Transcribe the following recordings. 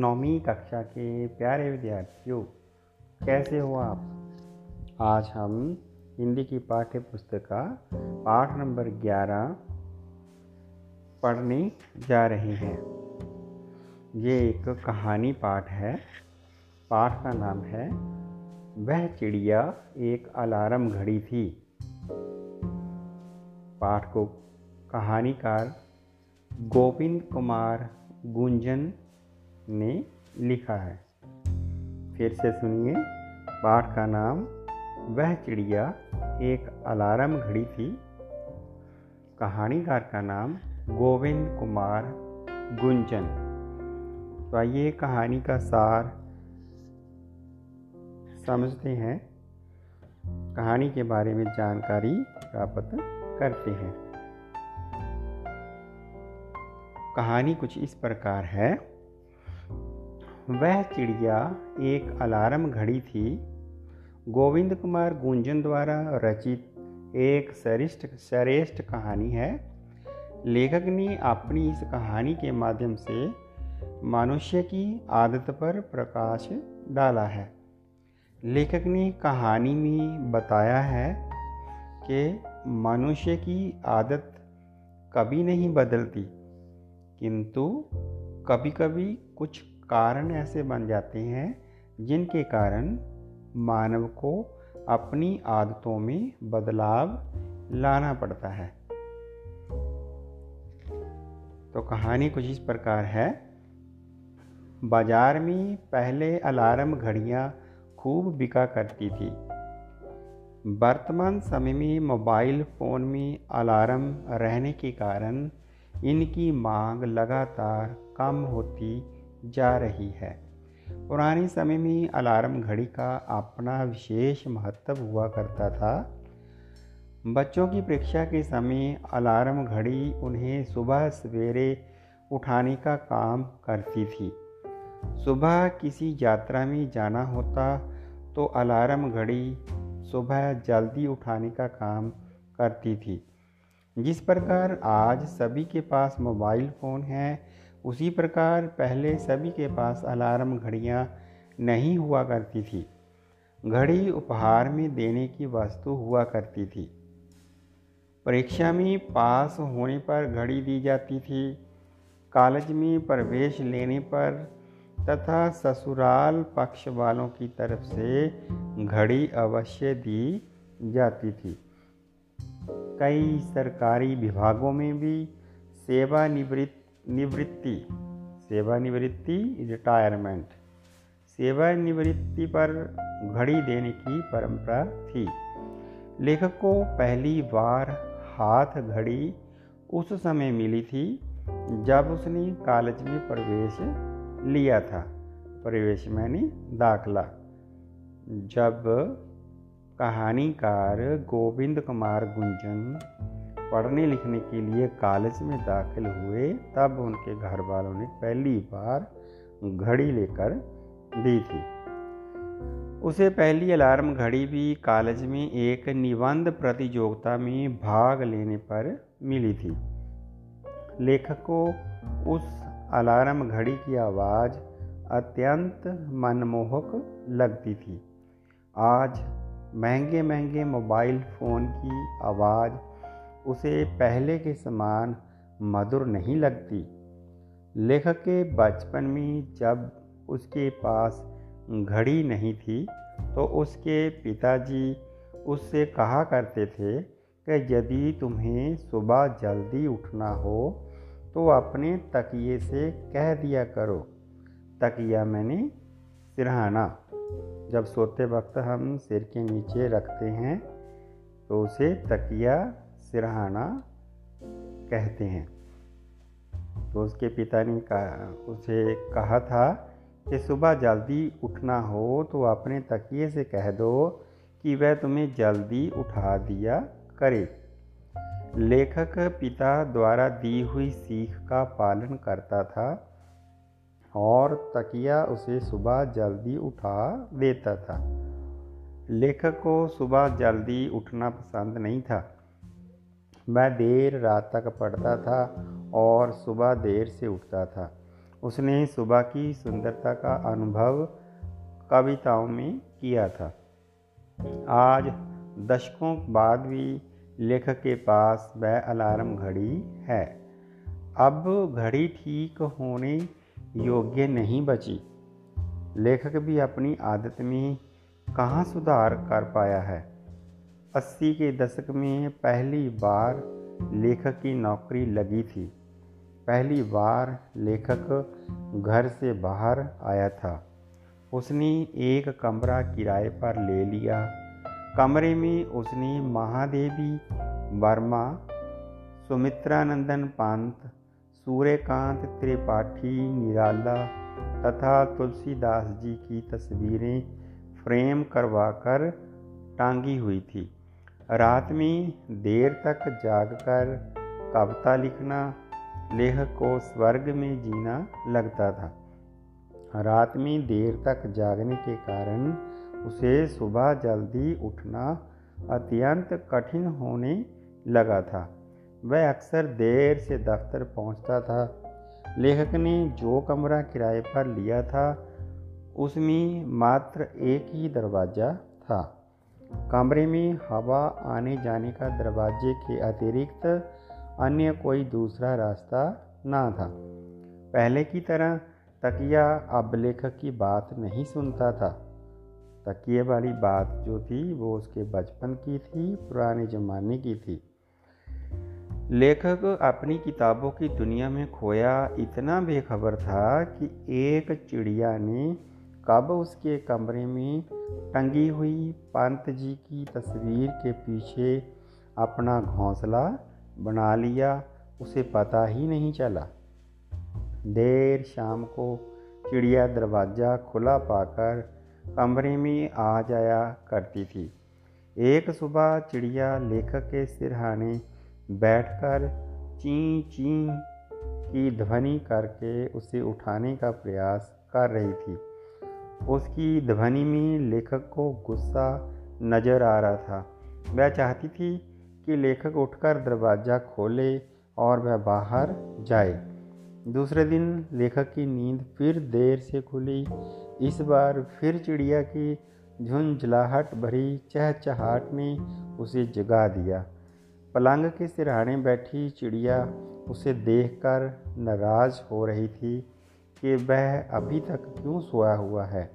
नौवीं कक्षा के प्यारे विद्यार्थियों, कैसे हो आप? आज हम हिंदी की पाठ्य पुस्तक का पाठ नंबर 11 पढ़ने जा रहे हैं। ये एक कहानी पाठ है। पाठ का नाम है, वह चिड़िया एक अलार्म घड़ी थी। पाठ को कहानीकार गोविंद कुमार गुंजन ने लिखा है। फिर से सुनिए। पाठ का नाम, वह चिड़िया, एक अलार्म घड़ी थी। कहानीकार का नाम, गोविंद कुमार गुंजन। तो आइए कहानी का सार समझते हैं। कहानी के बारे में जानकारी प्राप्त करते हैं। कहानी कुछ इस प्रकार है। वह चिड़िया एक अलार्म घड़ी थी। गोविंद कुमार गुंजन द्वारा रचित एक श्रेष्ठ श्रेष्ठ कहानी है। लेखक ने अपनी इस कहानी के माध्यम से मनुष्य की आदत पर प्रकाश डाला है। लेखक ने कहानी में बताया है कि मनुष्य की आदत कभी नहीं बदलती, किंतु कभी कभी कुछ कारण ऐसे बन जाते हैं, जिनके कारण मानव को अपनी आदतों में बदलाव लाना पड़ता है। तो कहानी कुछ इस प्रकार है। बाज़ार में पहले अलार्म घड़ियाँ खूब बिका करती थी। वर्तमान समय में मोबाइल फ़ोन में अलार्म रहने के कारण इनकी मांग लगातार कम होती जा रही है। पुराने समय में अलार्म घड़ी का अपना विशेष महत्व हुआ करता था। बच्चों की परीक्षा के समय अलार्म घड़ी उन्हें सुबह सवेरे उठाने का काम करती थी। सुबह किसी यात्रा में जाना होता तो अलार्म घड़ी सुबह जल्दी उठाने का काम करती थी। जिस प्रकार आज सभी के पास मोबाइल फ़ोन है उसी प्रकार पहले सभी के पास अलार्म घड़ियाँ नहीं हुआ करती थी। घड़ी उपहार में देने की वस्तु हुआ करती थी। परीक्षा में पास होने पर घड़ी दी जाती थी। कॉलेज में प्रवेश लेने पर तथा ससुराल पक्ष वालों की तरफ़ से घड़ी अवश्य दी जाती थी। कई सरकारी विभागों में भी सेवानिवृत्त निवृत्ति। सेवानिवृत्ति रिटायरमेंट सेवानिवृत्ति पर घड़ी देने की परंपरा थी। लेखक को पहली बार हाथ घड़ी उस समय मिली थी जब उसने कॉलेज में प्रवेश लिया था। प्रवेश मैंने दाखला। जब कहानीकार गोविंद कुमार गुंजन पढ़ने लिखने के लिए कॉलेज में दाखिल हुए, तब उनके घर वालों ने पहली बार घड़ी लेकर दी थी। उसे पहली अलार्म घड़ी भी कॉलेज में एक निबंध प्रतियोगिता में भाग लेने पर मिली थी। लेखक को उस अलार्म घड़ी की आवाज़ अत्यंत मनमोहक लगती थी। आज महँगे महँगे मोबाइल फ़ोन की आवाज़ उसे पहले के समान मधुर नहीं लगती। लेखक के बचपन में जब उसके पास घड़ी नहीं थी तो उसके पिताजी उससे कहा करते थे कि यदि तुम्हें सुबह जल्दी उठना हो तो अपने तकिए से कह दिया करो। तकिया मैंने सिरहाना। जब सोते वक्त हम सिर के नीचे रखते हैं तो उसे तकिया सिरहाना कहते हैं। तो उसके पिता ने कहा उसे कहा था कि सुबह जल्दी उठना हो तो अपने तकिए से कह दो कि वह तुम्हें जल्दी उठा दिया करे। लेखक पिता द्वारा दी हुई सीख का पालन करता था और तकिया उसे सुबह जल्दी उठा देता था। लेखक को सुबह जल्दी उठना पसंद नहीं था। वह देर रात तक पढ़ता था और सुबह देर से उठता था। उसने सुबह की सुंदरता का अनुभव कविताओं में किया था। आज दशकों बाद भी लेखक के पास वह अलार्म घड़ी है। अब घड़ी ठीक होने योग्य नहीं बची। लेखक भी अपनी आदत में कहाँ सुधार कर पाया है? अस्सी के दशक में पहली बार लेखक की नौकरी लगी थी। पहली बार लेखक घर से बाहर आया था। उसने एक कमरा किराए पर ले लिया। कमरे में उसने महादेवी, वर्मा, सुमित्रानंदन पंत, सूर्यकांत त्रिपाठी, निराला तथा तुलसीदास जी की तस्वीरें फ्रेम करवाकर टांगी हुई थी। रात में देर तक जागकर कविता लिखना लेखक को स्वर्ग में जीना लगता था। रात में देर तक जागने के कारण उसे सुबह जल्दी उठना अत्यंत कठिन होने लगा था। वह अक्सर देर से दफ्तर पहुँचता था। लेखक ने जो कमरा किराए पर लिया था, उसमें मात्र एक ही दरवाज़ा था। कमरे में हवा आने जाने का दरवाजे के अतिरिक्त अन्य कोई दूसरा रास्ता ना था। पहले की तरह तकिया अब लेखक की बात नहीं सुनता था। तकिए वाली बात जो थी, वो उसके बचपन की थी, पुराने ज़माने की थी। लेखक अपनी किताबों की दुनिया में खोया इतना बेखबर था कि एक चिड़िया ने कब उसके कमरे में टंगी हुई पंत जी की तस्वीर के पीछे अपना घोंसला बना लिया, उसे पता ही नहीं चला। देर शाम को चिड़िया दरवाज़ा खुला पाकर कमरे में आ जाया करती थी। एक सुबह चिड़िया लेखक के सिरहाने बैठकर ची ची की ध्वनि करके उसे उठाने का प्रयास कर रही थी। उसकी ध्वनि में लेखक को गुस्सा नज़र आ रहा था। वह चाहती थी कि लेखक उठकर दरवाज़ा खोले और वह बाहर जाए। दूसरे दिन लेखक की नींद फिर देर से खुली। इस बार फिर चिड़िया की झुंझलाहट भरी चहचहाट ने उसे जगा दिया। पलंग के सिरहाने बैठी चिड़िया उसे देखकर नाराज़ हो रही थी। कि वह अभी तक क्यों सोया हुआ है?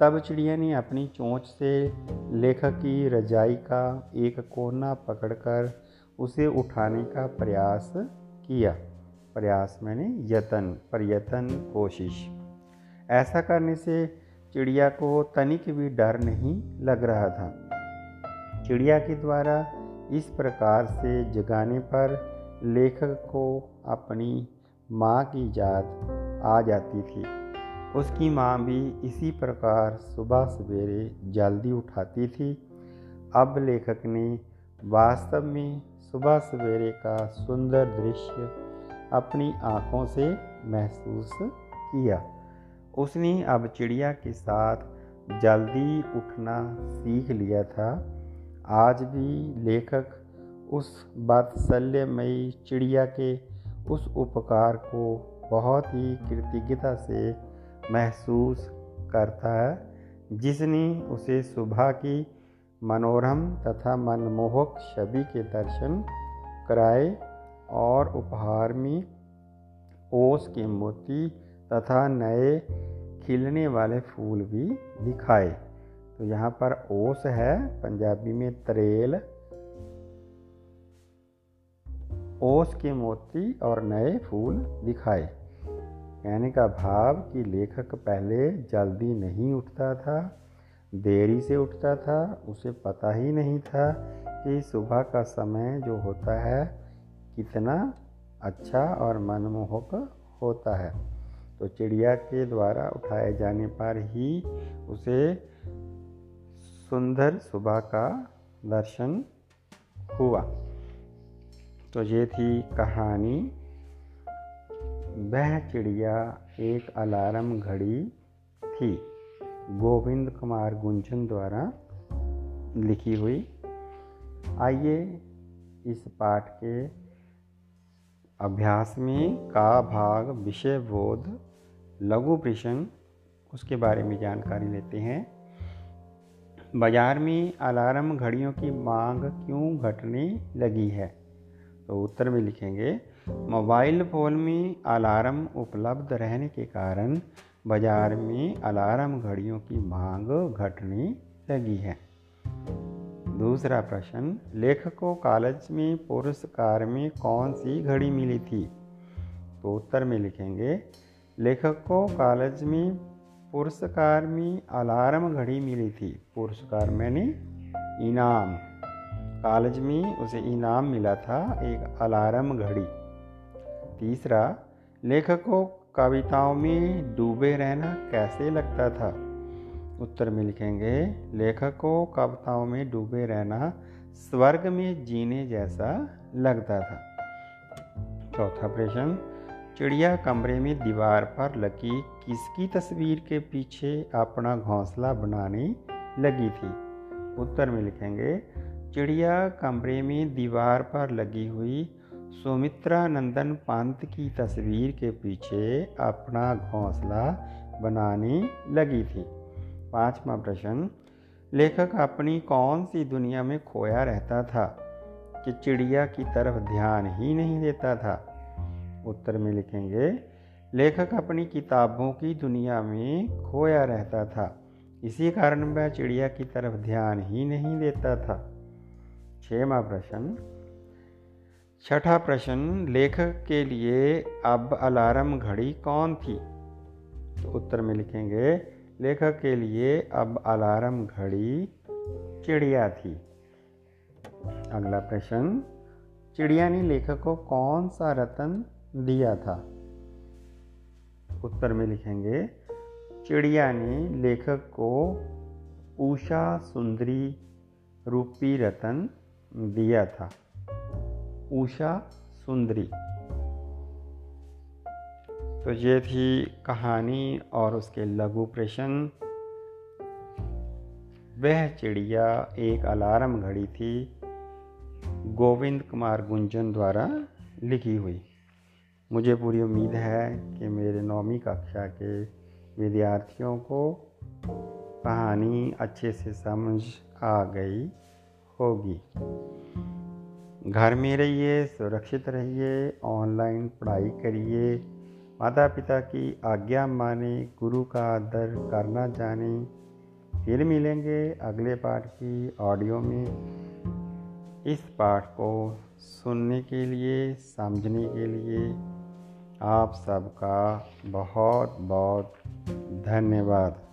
तब चिड़िया ने अपनी चोंच से लेखक की रजाई का एक कोना पकड़कर उसे उठाने का प्रयास किया। प्रयास मैंने यतन, प्रयत्न, कोशिश। ऐसा करने से चिड़िया को तनिक भी डर नहीं लग रहा था। चिड़िया के द्वारा इस प्रकार से जगाने पर लेखक को अपनी माँ की याद आ जाती थी। उसकी माँ भी इसी प्रकार सुबह सवेरे जल्दी उठाती थी। अब लेखक ने वास्तव में सुबह सवेरे का सुंदर दृश्य अपनी आँखों से महसूस किया। उसने अब चिड़िया के साथ जल्दी उठना सीख लिया था। आज भी लेखक उस बात्सल्यमयी चिड़िया के उस उपकार को बहुत ही कृतज्ञता से महसूस करता है, जिसने उसे सुबह की मनोरम तथा मनमोहक छवि के दर्शन कराए और उपहार में ओस के मोती तथा नए खिलने वाले फूल भी दिखाए। तो यहाँ पर ओस है, पंजाबी में तरेल। ओस के मोती और नए फूल दिखाए। कहने का भाव कि लेखक पहले जल्दी नहीं उठता था, देरी से उठता था, उसे पता ही नहीं था कि सुबह का समय जो होता है कितना अच्छा और मनमोहक होता है। तो चिड़िया के द्वारा उठाए जाने पर ही उसे सुंदर सुबह का दर्शन हुआ। तो ये थी कहानी वह चिड़िया एक अलार्म घड़ी थी। गोविंद कुमार गुंजन द्वारा लिखी हुई। आइए इस पाठ के अभ्यास में का भाग विषय बोध, लघु प्रश्न, उसके बारे में जानकारी लेते हैं। बाज़ार में अलार्म घड़ियों की मांग क्यों घटने लगी है? तो उत्तर में लिखेंगे मोबाइल फ़ोन में अलार्म उपलब्ध रहने के कारण बाज़ार में अलार्म घड़ियों की मांग घटने लगी है। दूसरा प्रश्न, लेखक को कॉलेज में पुरस्कार में कौन सी घड़ी मिली थी? तो उत्तर में लिखेंगे, लेखक को कॉलेज में पुरस्कार में अलार्म घड़ी मिली थी। पुरस्कार मैंने इनाम, कॉलेज में उसे इनाम मिला था, एक अलार्म घड़ी। तीसरा, लेखक को कविताओं में डूबे रहना कैसे लगता था? उत्तर में लिखेंगे, लेखक को कविताओं में डूबे रहना स्वर्ग में जीने जैसा लगता था। चौथा प्रश्न, चिड़िया कमरे में दीवार पर लगी किसकी तस्वीर के पीछे अपना घोंसला बनाने लगी थी? उत्तर में लिखेंगे, चिड़िया कमरे में दीवार पर लगी हुई सुमित्रा नंदन पंत की तस्वीर के पीछे अपना घोंसला बनाने लगी थी। पांचवा प्रश्न, लेखक अपनी कौन सी दुनिया में खोया रहता था? कि चिड़िया की तरफ़ ध्यान ही नहीं देता था। उत्तर में लिखेंगे, लेखक अपनी किताबों की दुनिया में खोया रहता था। इसी कारण वह चिड़िया की तरफ़ ध्यान ही नहीं देता था। छवा प्रश्न छठा प्रश्न लेखक के लिए अब अलार्म घड़ी कौन थी? तो उत्तर में लिखेंगे लेखक के लिए अब अलार्म घड़ी चिड़िया थी। अगला प्रश्न, चिड़िया ने लेखक को कौन सा रतन दिया था? उत्तर में लिखेंगे, चिड़िया ने लेखक को उषा सुंदरी रूपी रतन दिया था। उषा सुंदरी। तो ये थी कहानी और उसके लघु प्रश्न। वह चिड़िया एक अलार्म घड़ी थी, गोविंद कुमार गुंजन द्वारा लिखी हुई। मुझे पूरी उम्मीद है कि मेरे नौवीं कक्षा के विद्यार्थियों को कहानी अच्छे से समझ आ गई होगी। घर में रहिए, सुरक्षित रहिए ऑनलाइन पढ़ाई करिए। माता पिता की आज्ञा माने, गुरु का आदर करना जाने। फिर मिलेंगे अगले पाठ की ऑडियो में। इस पाठ को सुनने के लिए, समझने के लिए आप सबका बहुत बहुत धन्यवाद।